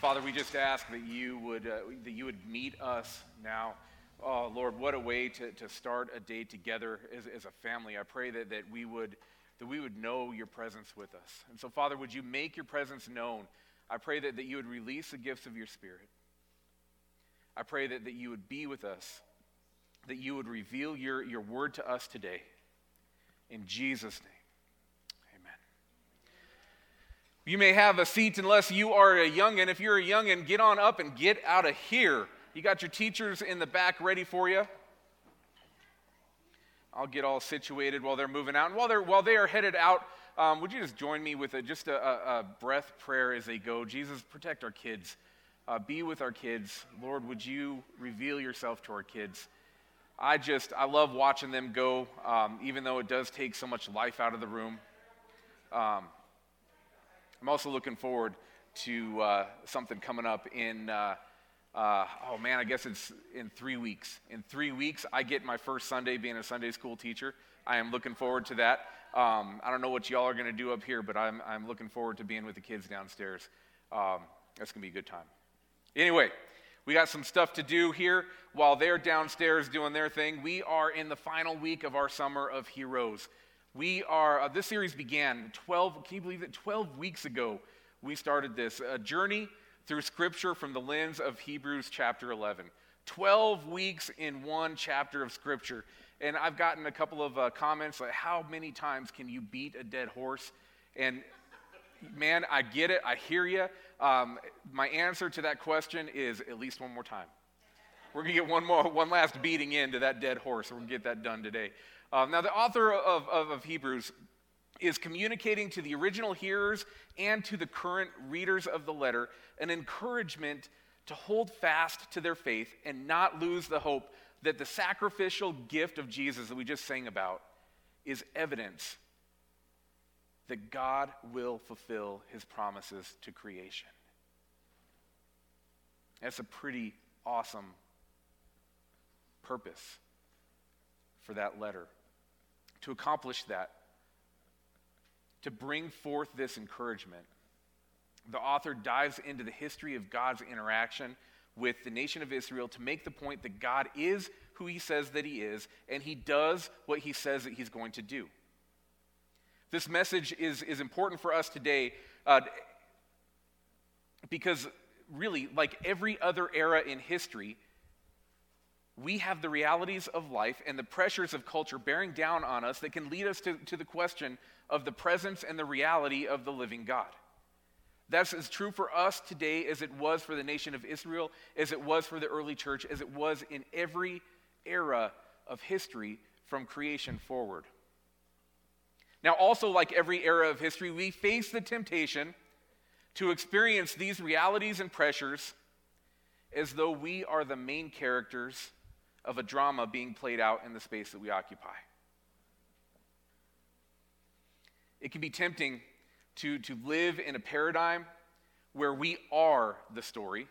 Father, we just ask that you would, uh, that you would meet us now. Oh, Lord, what a way to, to start a day together as, as a family. I pray that, that, we would, that we would know your presence with us. And so, Father, would you make your presence known? I pray that, that you would release the gifts of your Spirit. I pray that, that you would be with us, that you would reveal your, your word to us today. In Jesus' name. You may have a seat unless you are a youngin. If you're a youngin, get on up and get out of here. You got your teachers in the back ready for you. I'll get all situated while they're moving out. And while, they're, while they are headed out, um, would you just join me with a, just a, a, breath prayer as they go? Jesus, protect our kids. Uh, be with our kids. Lord, would you reveal yourself to our kids? I just, I love watching them go, um, even though it does take so much life out of the room. Um, I'm also looking forward to uh, something coming up in, uh, uh, oh man, I guess it's in three weeks. In three weeks, I get my first Sunday being a Sunday school teacher. I am looking forward to that. Um, I don't know what y'all are going to do up here, but I'm, I'm looking forward to being with the kids downstairs. Um, that's going to be a good time. Anyway, we got some stuff to do here while they're downstairs doing their thing. We are in the final week of our Summer of Heroes. We are, uh, this series began 12, can you believe it? 12 weeks ago, we started this a journey through Scripture from the lens of Hebrews chapter 11. 12 weeks in one chapter of Scripture. And I've gotten a couple of uh, comments like, how many times can you beat a dead horse? And man, I get it. I hear you. Um, my answer to that question is at least one more time. We're going to get one more, one last beating into that dead horse. We're going to get that done today. Um, now, the author of, of, of Hebrews is communicating to the original hearers and to the current readers of the letter an encouragement to hold fast to their faith and not lose the hope that the sacrificial gift of Jesus that we just sang about is evidence that God will fulfill his promises to creation. That's a pretty awesome purpose for that letter to accomplish that, to bring forth this encouragement, the author dives into the history of God's interaction with the nation of Israel to make the point that God is who he says that he is, and he does what he says that he's going to do. This message is, is important for us today uh, because, really, like every other era in history, we have the realities of life and the pressures of culture bearing down on us that can lead us to, to the question of the presence and the reality of the living God. That's as true for us today as it was for the nation of Israel, as it was for the early church, as it was in every era of history from creation forward. Now, also, like every era of history, we face the temptation to experience these realities and pressures as though we are the main characters of a drama being played out in the space that we occupy. It can be tempting to, to live in a paradigm where we are the story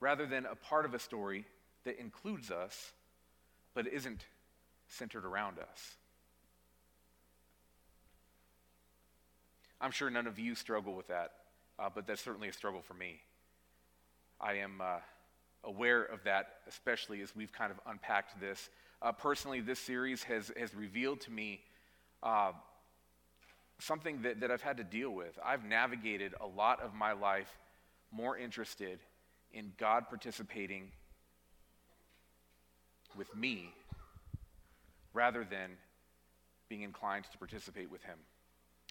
rather than a part of a story that includes us but isn't centered around us. I'm sure none of you struggle with that, uh, but that's certainly a struggle for me. I am. Uh, aware of that, especially as we've kind of unpacked this. Uh, personally, this series has, has revealed to me uh, something that, that I've had to deal with. I've navigated a lot of my life more interested in God participating with me rather than being inclined to participate with Him.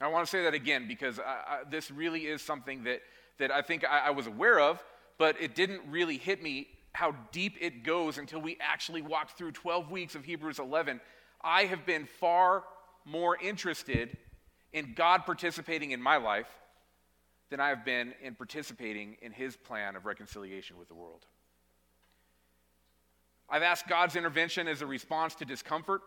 I want to say that again because I, I, this really is something that, that I think I, I was aware of, but it didn't really hit me how deep it goes until we actually walked through 12 weeks of Hebrews 11. I have been far more interested in God participating in my life than I have been in participating in his plan of reconciliation with the world. I've asked God's intervention as a response to discomfort.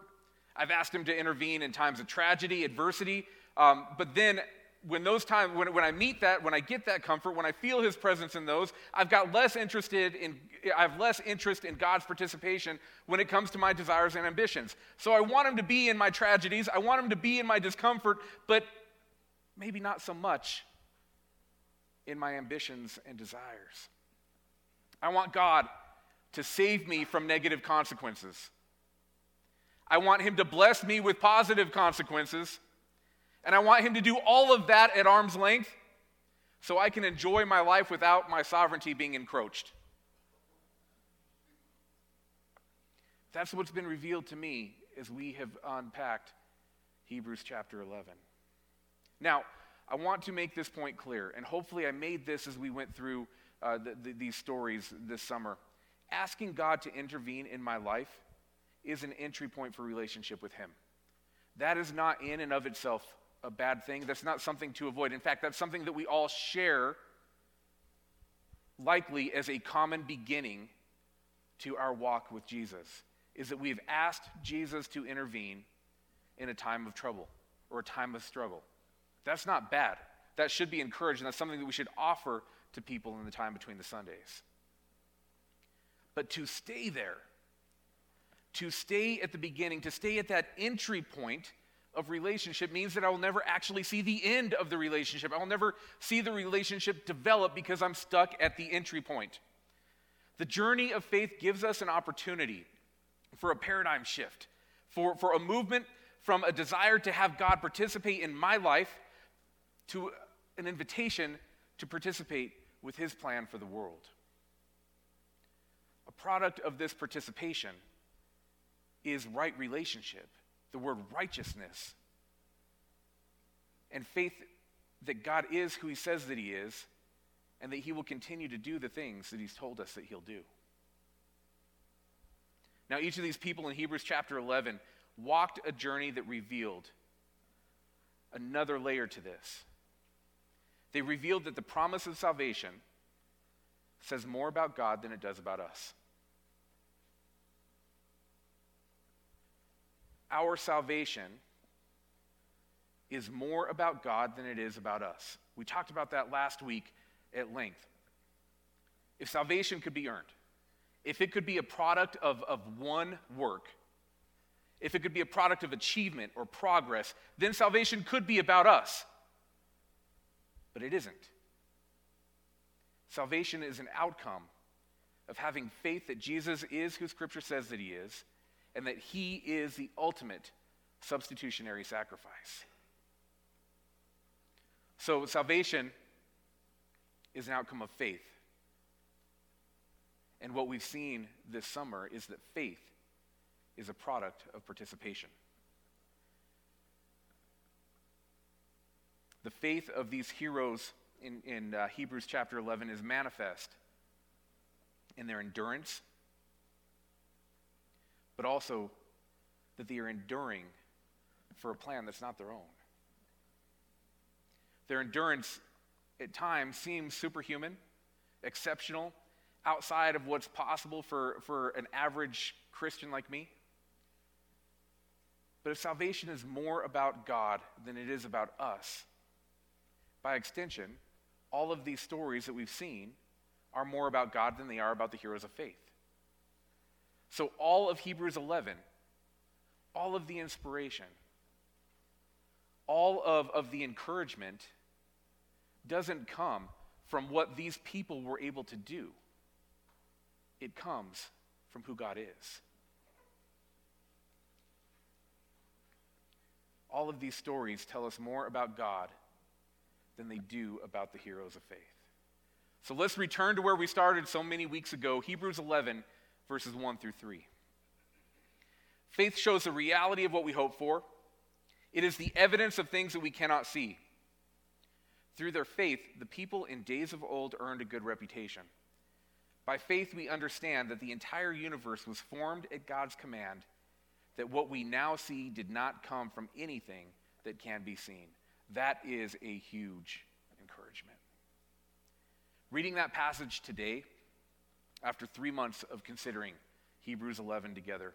I've asked him to intervene in times of tragedy, adversity, um, but then when those times when, when i meet that when i get that comfort when i feel his presence in those i've got less interested in i have less interest in god's participation when it comes to my desires and ambitions so i want him to be in my tragedies i want him to be in my discomfort but maybe not so much in my ambitions and desires. I want God to save me from negative consequences. I want Him to bless me with positive consequences. And I want Him to do all of that at arm's length so I can enjoy my life without my sovereignty being encroached. That's what's been revealed to me as we have unpacked Hebrews chapter 11. Now, I want to make this point clear, and hopefully I made this as we went through uh, the, the, these stories this summer. Asking God to intervene in my life is an entry point for relationship with Him. That is not in and of itself a bad thing. That's not something to avoid. In fact, that's something that we all share, likely as a common beginning to our walk with Jesus, is that we've asked Jesus to intervene in a time of trouble or a time of struggle. That's not bad. That should be encouraged, and that's something that we should offer to people in the time between the Sundays. But to stay there, to stay at the beginning, to stay at that entry point of relationship means that I will never actually see the end of the relationship. I will never see the relationship develop because I'm stuck at the entry point. The journey of faith gives us an opportunity for a paradigm shift, for, for a movement from a desire to have God participate in my life to an invitation to participate with his plan for the world. A product of this participation is right relationship, the word righteousness, and faith that God is who he says that he is, and that he will continue to do the things that he's told us that he'll do. Now, each of these people in Hebrews chapter 11 walked a journey that revealed another layer to this. They revealed that the promise of salvation says more about God than it does about us. Our salvation is more about God than it is about us. We talked about that last week at length. If salvation could be earned, if it could be a product of, of one work, if it could be a product of achievement or progress, then salvation could be about us but it isn't. Salvation is an outcome of having faith that Jesus is who Scripture says that he is, and that he is the ultimate substitutionary sacrifice. So, salvation is an outcome of faith. And what we've seen this summer is that faith is a product of participation. The faith of these heroes in, in uh, Hebrews chapter 11 is manifest in their endurance, but also that they are enduring for a plan that's not their own. Their endurance at times seems superhuman, exceptional, outside of what's possible for, for an average Christian like me. But if salvation is more about God than it is about us, by extension, all of these stories that we've seen are more about God than they are about the heroes of faith. So, all of Hebrews 11, all of the inspiration, all of, of the encouragement doesn't come from what these people were able to do, it comes from who God is. All of these stories tell us more about God than they do about the heroes of faith. So let's return to where we started so many weeks ago Hebrews 11, verses 1 through 3. Faith shows the reality of what we hope for, it is the evidence of things that we cannot see. Through their faith, the people in days of old earned a good reputation. By faith, we understand that the entire universe was formed at God's command, that what we now see did not come from anything that can be seen. That is a huge encouragement. Reading that passage today, after three months of considering Hebrews 11 together,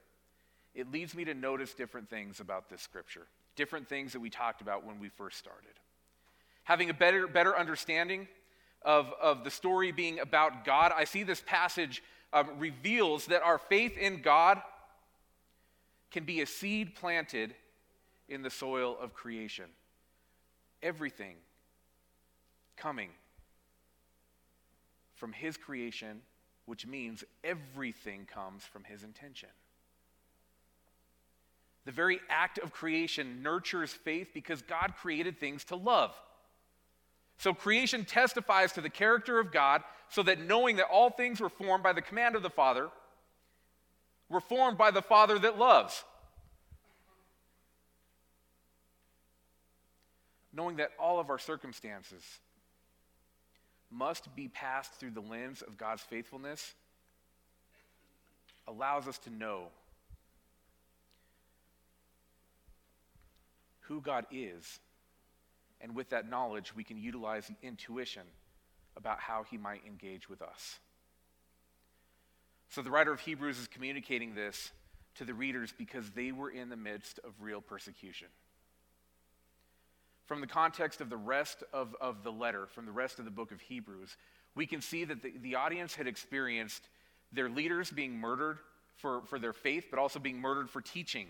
it leads me to notice different things about this scripture, different things that we talked about when we first started. Having a better, better understanding of, of the story being about God, I see this passage um, reveals that our faith in God can be a seed planted in the soil of creation everything coming from his creation, which means everything comes from his intention. The very act of creation nurtures faith because God created things to love. So creation testifies to the character of God, so that knowing that all things were formed by the command of the Father, were formed by the Father that loves. Knowing that all of our circumstances must be passed through the lens of God's faithfulness allows us to know who God is. And with that knowledge, we can utilize the intuition about how he might engage with us. So the writer of Hebrews is communicating this to the readers because they were in the midst of real persecution. From the context of the rest of, of the letter, from the rest of the book of Hebrews, we can see that the, the audience had experienced their leaders being murdered for, for their faith, but also being murdered for teaching.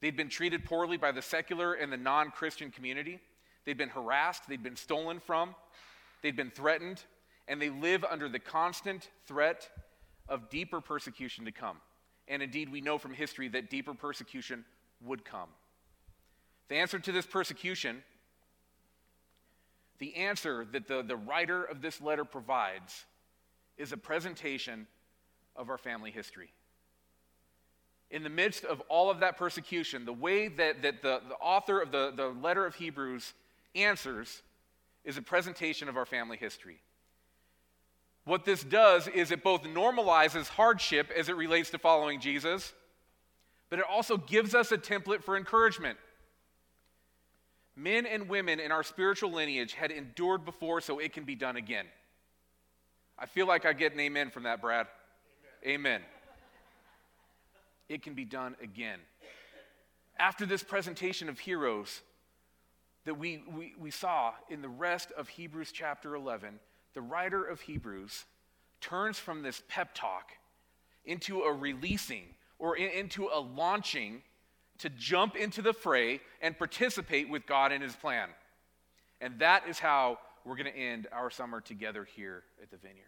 They'd been treated poorly by the secular and the non Christian community. They'd been harassed, they'd been stolen from, they'd been threatened, and they live under the constant threat of deeper persecution to come. And indeed, we know from history that deeper persecution would come. The answer to this persecution, the answer that the, the writer of this letter provides, is a presentation of our family history. In the midst of all of that persecution, the way that, that the, the author of the, the letter of Hebrews answers is a presentation of our family history. What this does is it both normalizes hardship as it relates to following Jesus, but it also gives us a template for encouragement. Men and women in our spiritual lineage had endured before, so it can be done again. I feel like I get an amen from that, Brad. Amen. amen. It can be done again. After this presentation of heroes that we, we, we saw in the rest of Hebrews chapter 11, the writer of Hebrews turns from this pep talk into a releasing or in, into a launching to jump into the fray and participate with God in his plan. And that is how we're going to end our summer together here at the vineyard.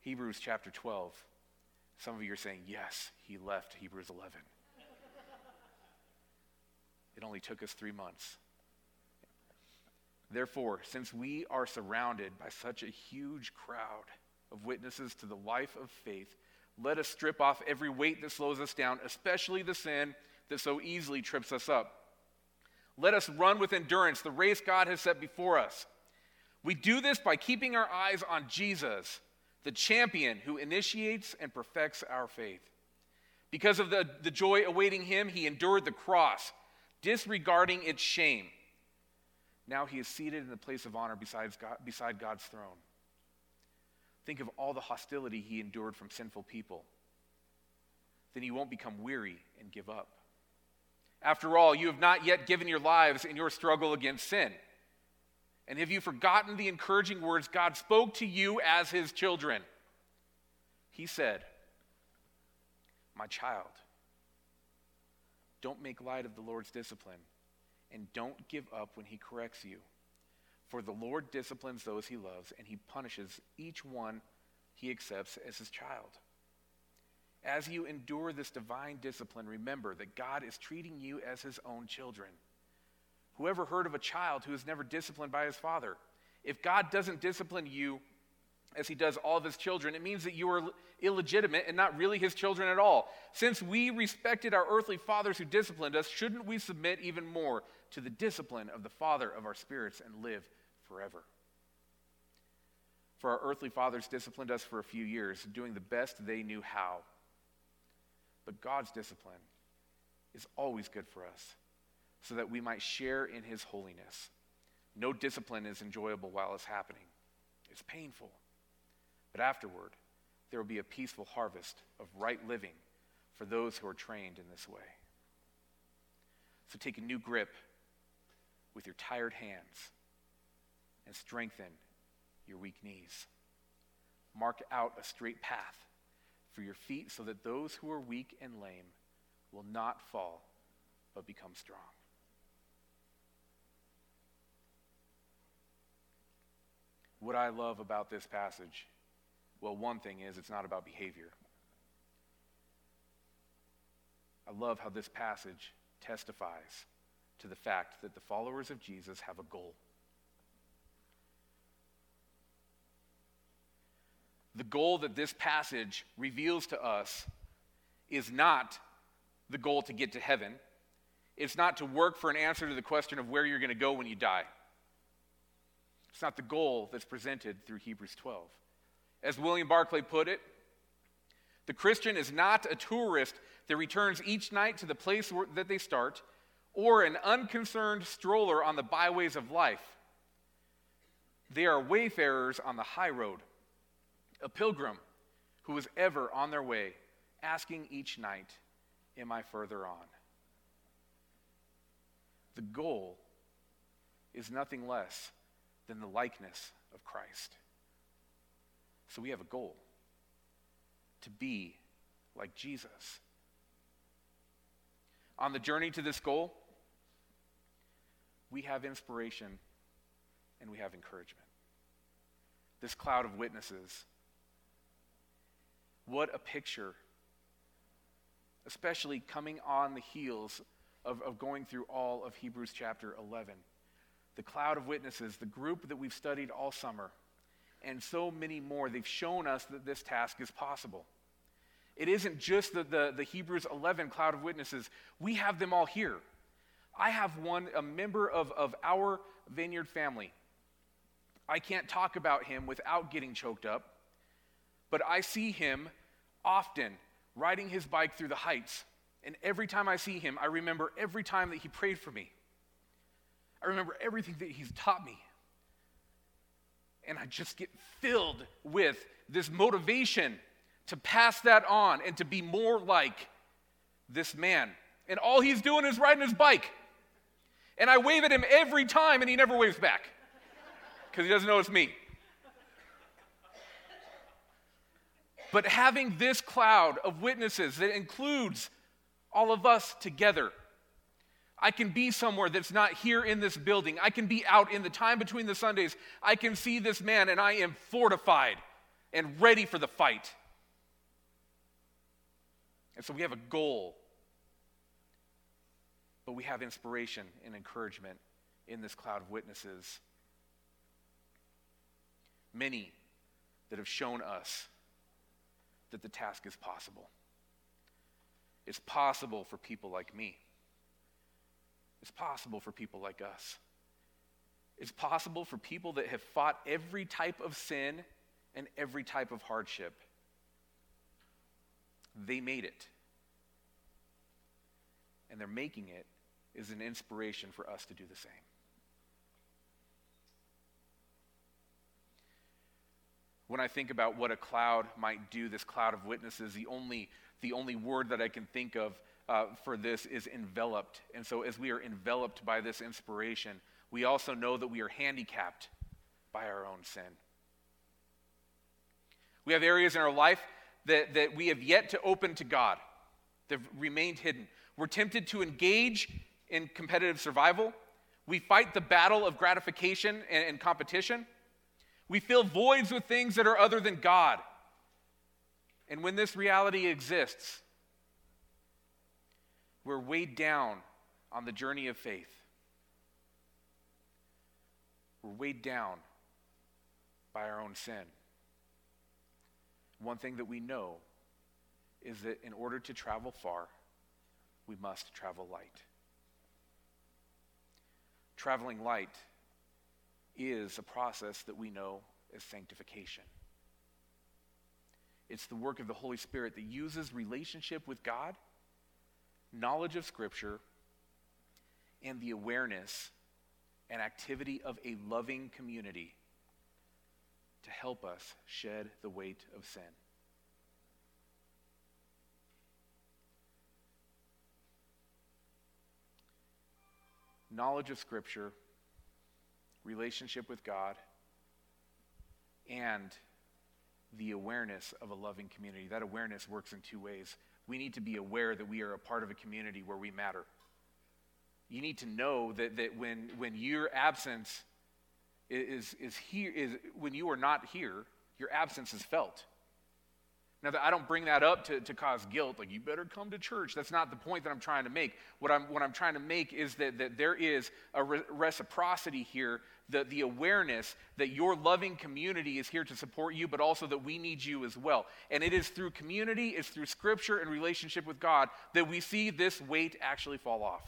Hebrews chapter 12. Some of you are saying, yes, he left Hebrews 11. it only took us three months. Therefore, since we are surrounded by such a huge crowd of witnesses to the life of faith, let us strip off every weight that slows us down, especially the sin that so easily trips us up. Let us run with endurance the race God has set before us. We do this by keeping our eyes on Jesus, the champion who initiates and perfects our faith. Because of the, the joy awaiting him, he endured the cross, disregarding its shame now he is seated in the place of honor besides God, beside God's throne. Think of all the hostility he endured from sinful people. Then you won't become weary and give up. After all, you have not yet given your lives in your struggle against sin. And have you forgotten the encouraging words God spoke to you as his children? He said, My child, don't make light of the Lord's discipline and don't give up when he corrects you. For the Lord disciplines those he loves, and he punishes each one he accepts as his child. As you endure this divine discipline, remember that God is treating you as his own children. Whoever heard of a child who is never disciplined by his father? If God doesn't discipline you as he does all of his children, it means that you are illegitimate and not really his children at all. Since we respected our earthly fathers who disciplined us, shouldn't we submit even more to the discipline of the Father of our spirits and live forever. For our earthly fathers disciplined us for a few years, doing the best they knew how. But God's discipline is always good for us, so that we might share in his holiness. No discipline is enjoyable while it's happening, it's painful. But afterward, there will be a peaceful harvest of right living for those who are trained in this way. So take a new grip with your tired hands and strengthen your weak knees. Mark out a straight path for your feet so that those who are weak and lame will not fall but become strong. what I love about this passage, well, one thing is it's not about behavior. I love how this passage testifies to the fact that the followers of Jesus have a goal. The goal that this passage reveals to us is not the goal to get to heaven. It's not to work for an answer to the question of where you're going to go when you die. It's not the goal that's presented through Hebrews 12. As William Barclay put it, the Christian is not a tourist that returns each night to the place that they start, or an unconcerned stroller on the byways of life. They are wayfarers on the high road, a pilgrim who is ever on their way, asking each night, Am I further on? The goal is nothing less than the likeness of Christ. So we have a goal to be like Jesus. On the journey to this goal, we have inspiration and we have encouragement. This cloud of witnesses. What a picture, especially coming on the heels of, of going through all of Hebrews chapter 11. The cloud of witnesses, the group that we've studied all summer, and so many more, they've shown us that this task is possible. It isn't just the, the, the, Hebrews 11 cloud of witnesses, we have them all here. I have one, a member of, of our vineyard family. I can't talk about him without getting choked up, but I see him often riding his bike through the heights. And every time I see him, I remember every time that he prayed for me. I remember everything that he's taught me. And I just get filled with this motivation to pass that on and to be more like this man. And all he's doing is riding his bike. And I wave at him every time, and he never waves back because he doesn't know it's me. But having this cloud of witnesses that includes all of us together, I can be somewhere that's not here in this building. I can be out in the time between the Sundays. I can see this man, and I am fortified and ready for the fight. And so we have a goal, but we have inspiration and encouragement in this cloud of witnesses. Many that have shown us that the task is possible. It's possible for people like me. It's possible for people like us. It's possible for people that have fought every type of sin and every type of hardship. They made it. And they're making it is an inspiration for us to do the same. When I think about what a cloud might do, this cloud of witnesses, the only, the only word that I can think of uh, for this is enveloped. And so, as we are enveloped by this inspiration, we also know that we are handicapped by our own sin. We have areas in our life that, that we have yet to open to God, that have remained hidden. We're tempted to engage in competitive survival. We fight the battle of gratification and, and competition. We fill voids with things that are other than God. And when this reality exists, we're weighed down on the journey of faith. We're weighed down by our own sin. One thing that we know is that in order to travel far, we must travel light. Traveling light is a process that we know as sanctification. It's the work of the Holy Spirit that uses relationship with God, knowledge of Scripture, and the awareness and activity of a loving community to help us shed the weight of sin. Knowledge of Scripture, relationship with God, and the awareness of a loving community. That awareness works in two ways. We need to be aware that we are a part of a community where we matter. You need to know that, that when, when your absence is, is, here, is when you are not here, your absence is felt. Now, I don't bring that up to, to cause guilt, like you better come to church. That's not the point that I'm trying to make. What I'm, what I'm trying to make is that, that there is a re- reciprocity here, the, the awareness that your loving community is here to support you, but also that we need you as well. And it is through community, it's through scripture and relationship with God that we see this weight actually fall off.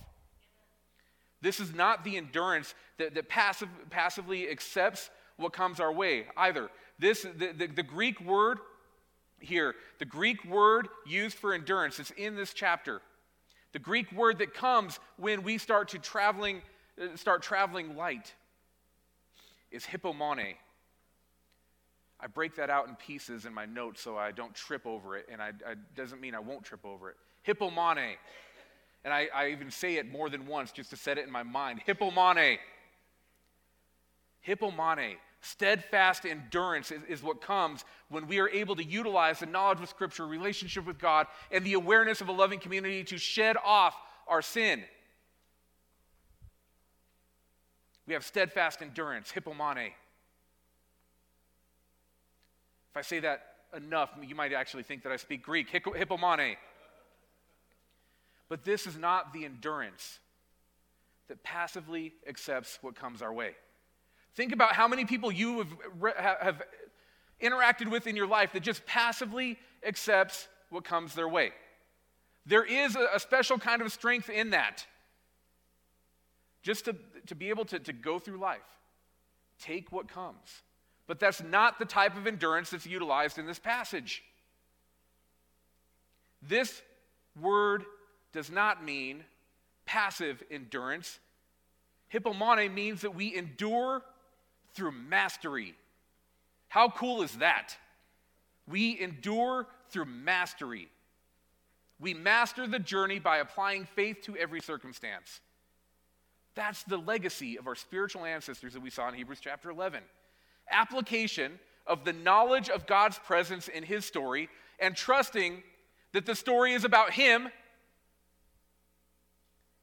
This is not the endurance that, that passive, passively accepts what comes our way either. This, the, the, the Greek word here, the Greek word used for endurance, is in this chapter. The Greek word that comes when we start to traveling, uh, start traveling light is hypomone. I break that out in pieces in my notes so I don't trip over it, and it doesn't mean I won't trip over it. hypomone. And I, I even say it more than once just to set it in my mind. hypomone. hypomone. Steadfast endurance is, is, what comes when we are able to utilize the knowledge of Scripture, relationship with God, and the awareness of a loving community to shed off our sin. We have steadfast endurance, hippomane. If I say that enough, you might actually think that I speak Greek. hippomane. But this is not the endurance that passively accepts what comes our way. Think about how many people you have, have interacted with in your life that just passively accepts what comes their way. There is a, special kind of strength in that. Just to, to be able to, to go through life, take what comes. But that's not the type of endurance that's utilized in this passage. This word does not mean passive endurance. Hypomone means that we endure through mastery. How cool is that? We endure through mastery. We master the journey by applying faith to every circumstance. That's the legacy of our spiritual ancestors that we saw in Hebrews chapter 11. Application of the knowledge of God's presence in His story and trusting that the story is about Him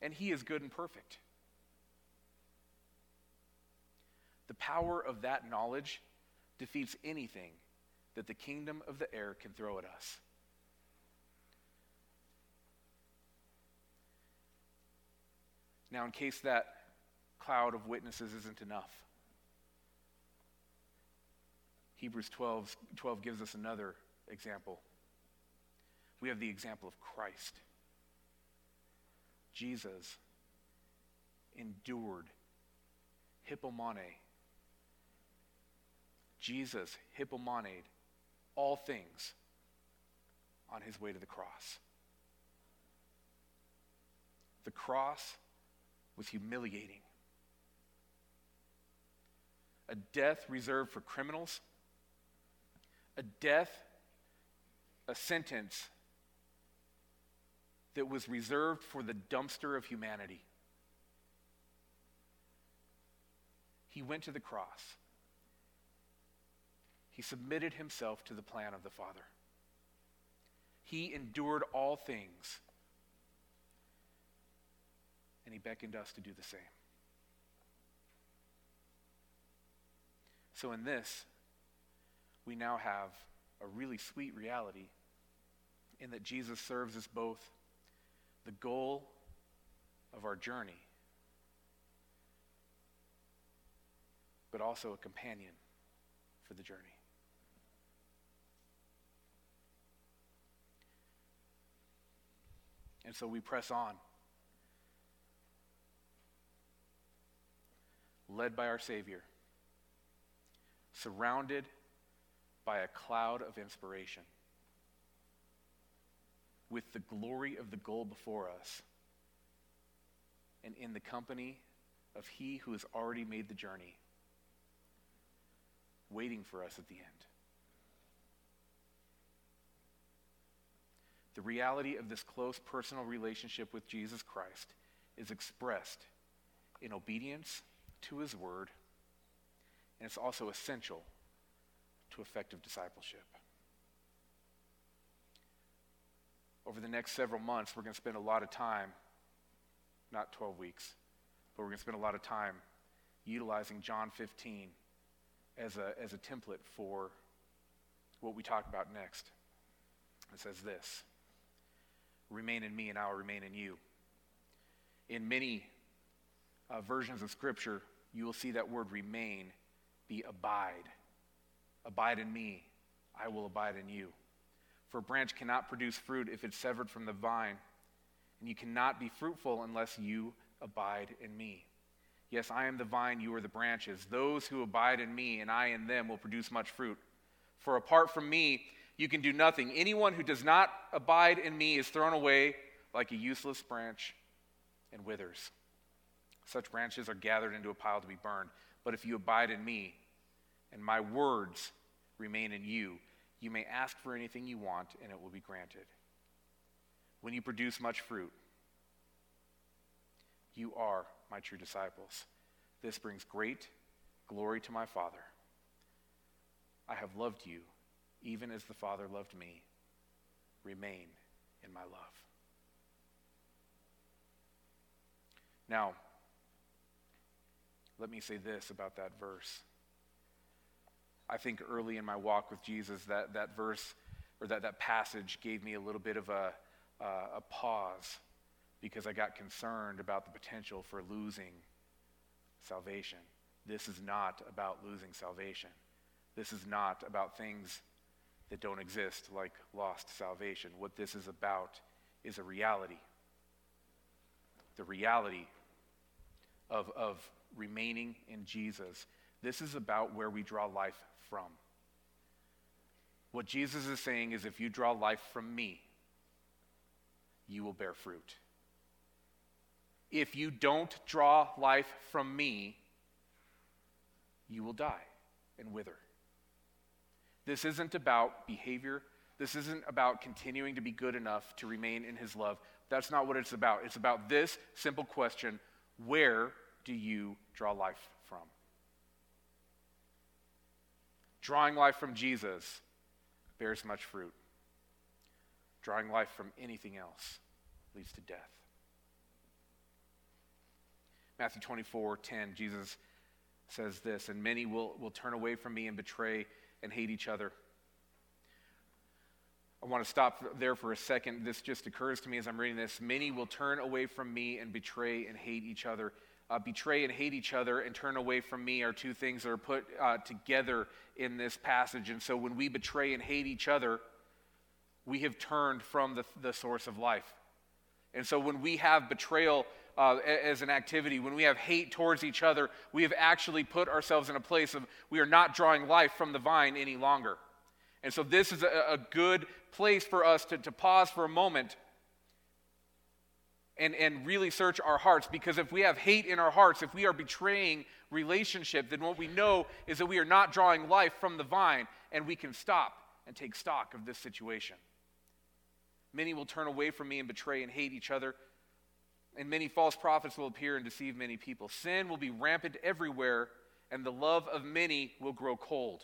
and He is good and perfect. The power of that knowledge defeats anything that the kingdom of the air can throw at us. Now, in case that cloud of witnesses isn't enough, Hebrews 12, 12 gives us another example. We have the example of Christ. Jesus endured hypomone Jesus hippomoned all things on his way to the cross. The cross was humiliating. A death reserved for criminals, a death, a sentence that was reserved for the dumpster of humanity. He went to the cross he submitted himself to the plan of the Father. He endured all things, and he beckoned us to do the same. So, in this, we now have a really sweet reality in that Jesus serves as both the goal of our journey, but also a companion for the journey. And so we press on. Led by our Savior, surrounded by a cloud of inspiration, with the glory of the goal before us, and in the company of He who has already made the journey, waiting for us at the end. The reality of this close personal relationship with Jesus Christ is expressed in obedience to his word, and it's also essential to effective discipleship. Over the next several months, we're going to spend a lot of time, not 12 weeks, but we're going to spend a lot of time utilizing John 15 as a, as a template for what we talk about next. It says this Remain in me, and I will remain in you. In many uh, versions of Scripture, you will see that word remain be abide. Abide in me, I will abide in you. For a branch cannot produce fruit if it's severed from the vine, and you cannot be fruitful unless you abide in me. Yes, I am the vine, you are the branches. Those who abide in me and I in them will produce much fruit. For apart from me, you can do nothing. Anyone who does not abide in me is thrown away like a useless branch and withers. Such branches are gathered into a pile to be burned. But if you abide in me and my words remain in you, you may ask for anything you want and it will be granted. When you produce much fruit, you are my true disciples. This brings great glory to my Father. I have loved you, even as the Father loved me. Remain in my love. Now, let me say this about that verse. I think early in my walk with Jesus, that, that verse or that, that passage gave me a little bit of a, uh, a pause because I got concerned about the potential for losing salvation. This is not about losing salvation. This is not about things that don't exist, like lost salvation. What this is about is a reality. The reality of, of remaining in Jesus. This is about where we draw life from. What Jesus is saying is if you draw life from me, you will bear fruit. If you don't draw life from me, you will die and wither. This isn't about behavior. This isn't about continuing to be good enough to remain in his love. That's not what it's about. It's about this simple question where do you draw life from? Drawing life from Jesus bears much fruit. Drawing life from anything else leads to death. Matthew 24, 10, Jesus says this, and many will, will turn away from me and betray and hate each other. I want to stop there for a second. This just occurs to me as I'm reading this. Many will turn away from me and betray and hate each other. Uh, betray and hate each other and turn away from me are two things that are put uh, together in this passage. And so when we betray and hate each other, we have turned from the, the source of life. And so when we have betrayal uh, as an activity, when we have hate towards each other, we have actually put ourselves in a place of we are not drawing life from the vine any longer. And so this is a, a good place for us to, to pause for a moment and, and really search our hearts because if we have hate in our hearts, if we are betraying relationship, then what we know is that we are not drawing life from the vine and we can stop and take stock of this situation. Many will turn away from me and betray and hate each other and many false prophets will appear and deceive many people. Sin will be rampant everywhere, and the love of many will grow cold.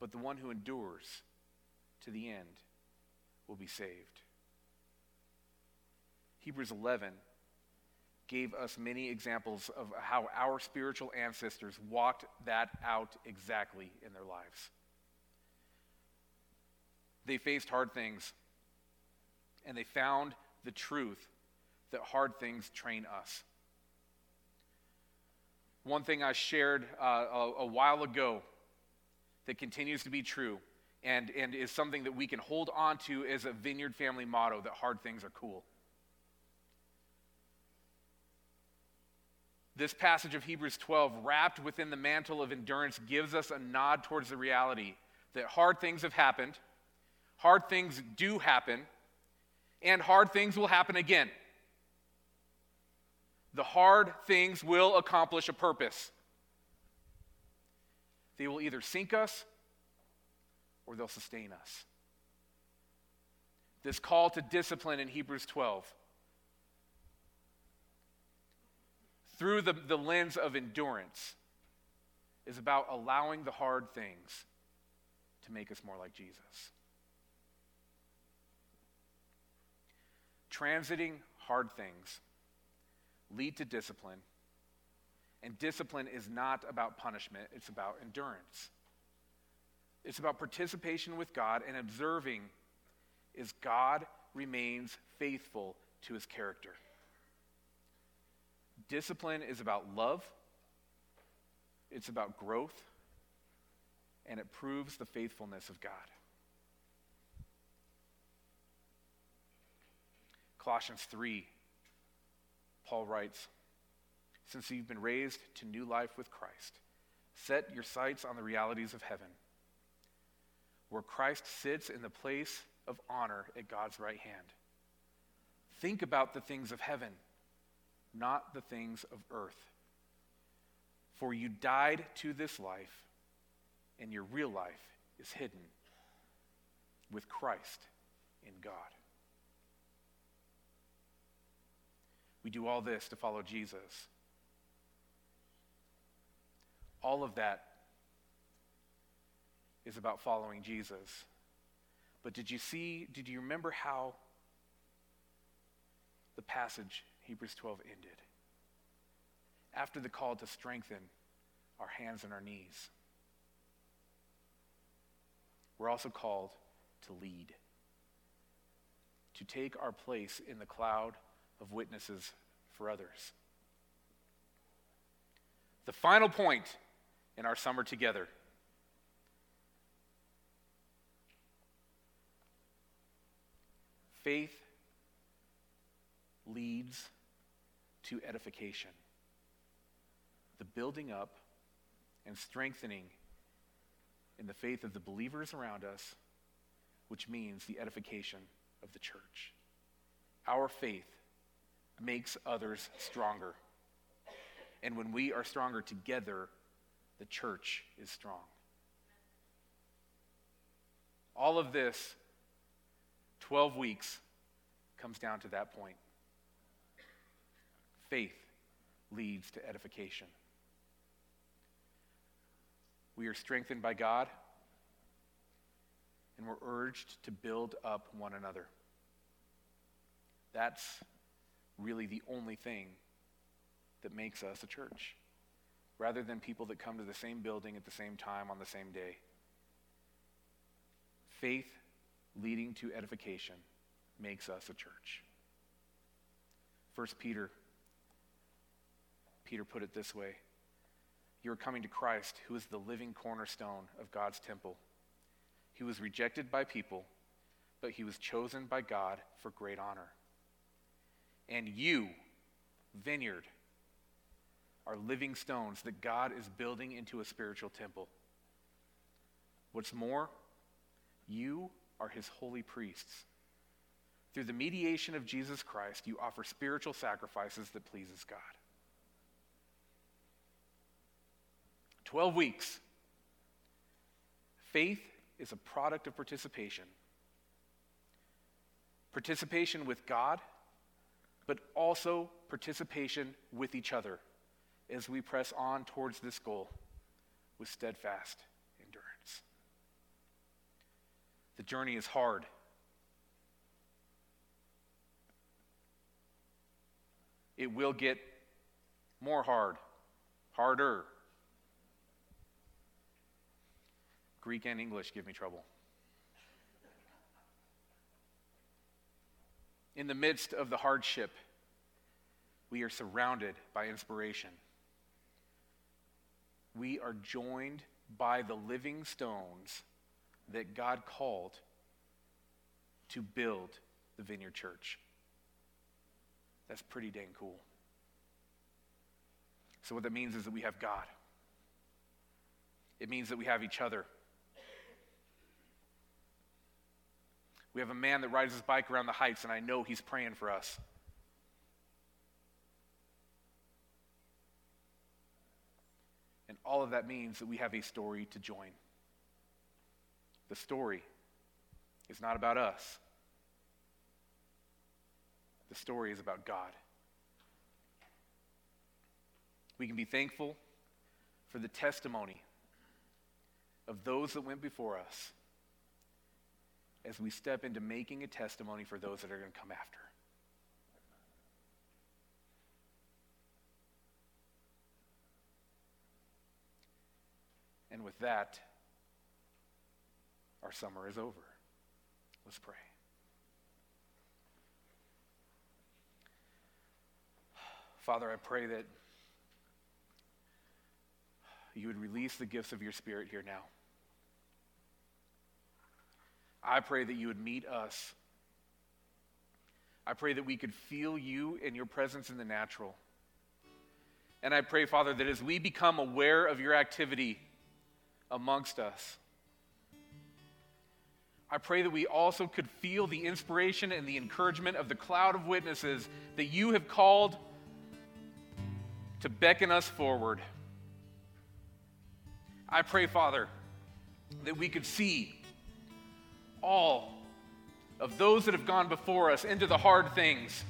But the one who endures to the end will be saved. Hebrews 11 gave us many examples of how our spiritual ancestors walked that out exactly in their lives. They faced hard things, and they found the truth that hard things train us. One thing I shared uh, a, a while ago that continues to be true and, and is something that we can hold on to as a vineyard family motto that hard things are cool. This passage of Hebrews 12, wrapped within the mantle of endurance, gives us a nod towards the reality that hard things have happened, hard things do happen, and hard things will happen again the hard things will accomplish a purpose. They will either sink us or they'll sustain us. This call to discipline in Hebrews 12, through the, the lens of endurance, is about allowing the hard things to make us more like Jesus. Transiting hard things lead to discipline, And discipline is not about punishment, it's about endurance. It's about participation with God and observing is God remains faithful to his character. Discipline is about love, it's about growth, and it proves the faithfulness of God. Colossians 3, Paul writes, Since you've been raised to new life with Christ, set your sights on the realities of heaven, where Christ sits in the place of honor at God's right hand. Think about the things of heaven, not the things of earth. For you died to this life, and your real life is hidden with Christ in God. We do all this to follow Jesus. All of that is about following Jesus. But did you see, did you remember how the passage, Hebrews 12, ended? After the call to strengthen our hands and our knees, we're also called to lead, to take our place in the cloud of witnesses for others. The final point in our summer together faith leads to edification, the building up and strengthening in the faith of the believers around us, which means the edification of the church. Our faith makes others stronger. And when we are stronger together, the church is strong. All of this, 12 weeks, comes down to that point. Faith leads to edification. We are strengthened by God, and we're urged to build up one another. That's really the only thing that makes us a church, rather than people that come to the same building at the same time on the same day. Faith leading to edification makes us a church. First Peter, Peter put it this way You are coming to Christ, who is the living cornerstone of God's temple. He was rejected by people, but he was chosen by God for great honor. And you, vineyard, are living stones that God is building into a spiritual temple. What's more, you are his holy priests. Through the mediation of Jesus Christ, you offer spiritual sacrifices that pleases God. 12 weeks. Faith is a product of participation. Participation with God, but also participation with each other as we press on towards this goal with steadfast endurance. The journey is hard. It will get more hard, harder. Greek and English give me trouble. In the midst of the hardship, we are surrounded by inspiration. We are joined by the living stones that God called to build the Vineyard Church. That's pretty dang cool. So, what that means is that we have God, it means that we have each other. We have a man that rides his bike around the heights, and I know he's praying for us. And all of that means that we have a story to join. The story is not about us, the story is about God. We can be thankful for the testimony of those that went before us as we step into making a testimony for those that are going to come after. And with that, our summer is over. Let's pray. Father, I pray that you would release the gifts of your Spirit here now. I pray that you would meet us. I pray that we could feel you and your presence in the natural. And I pray, Father, that as we become aware of your activity amongst us, I pray that we also could feel the inspiration and the encouragement of the cloud of witnesses that you have called to beckon us forward. I pray, Father, that we could see all of those that have gone before us into the hard things.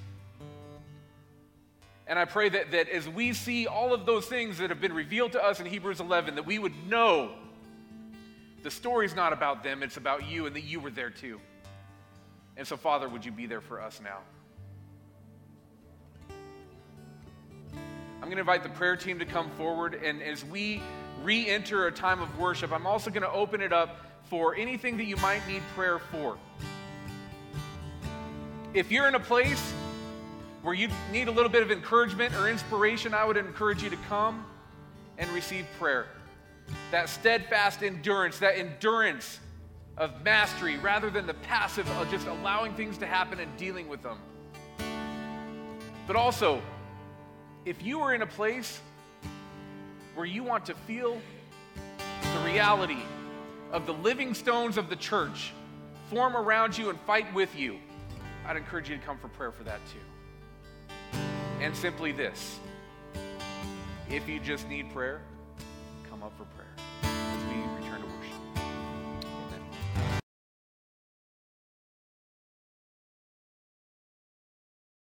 And I pray that, that as we see all of those things that have been revealed to us in Hebrews 11, that we would know the story's not about them, it's about you, and that you were there too. And so, Father, would you be there for us now? I'm going to invite the prayer team to come forward, and as we re enter a time of worship, I'm also going to open it up for anything that you might need prayer for. If you're in a place where you need a little bit of encouragement or inspiration, I would encourage you to come and receive prayer. That steadfast endurance, that endurance of mastery rather than the passive of just allowing things to happen and dealing with them. But also, if you are in a place where you want to feel the reality of the living stones of the church form around you and fight with you, I'd encourage you to come for prayer for that too. And simply this if you just need prayer.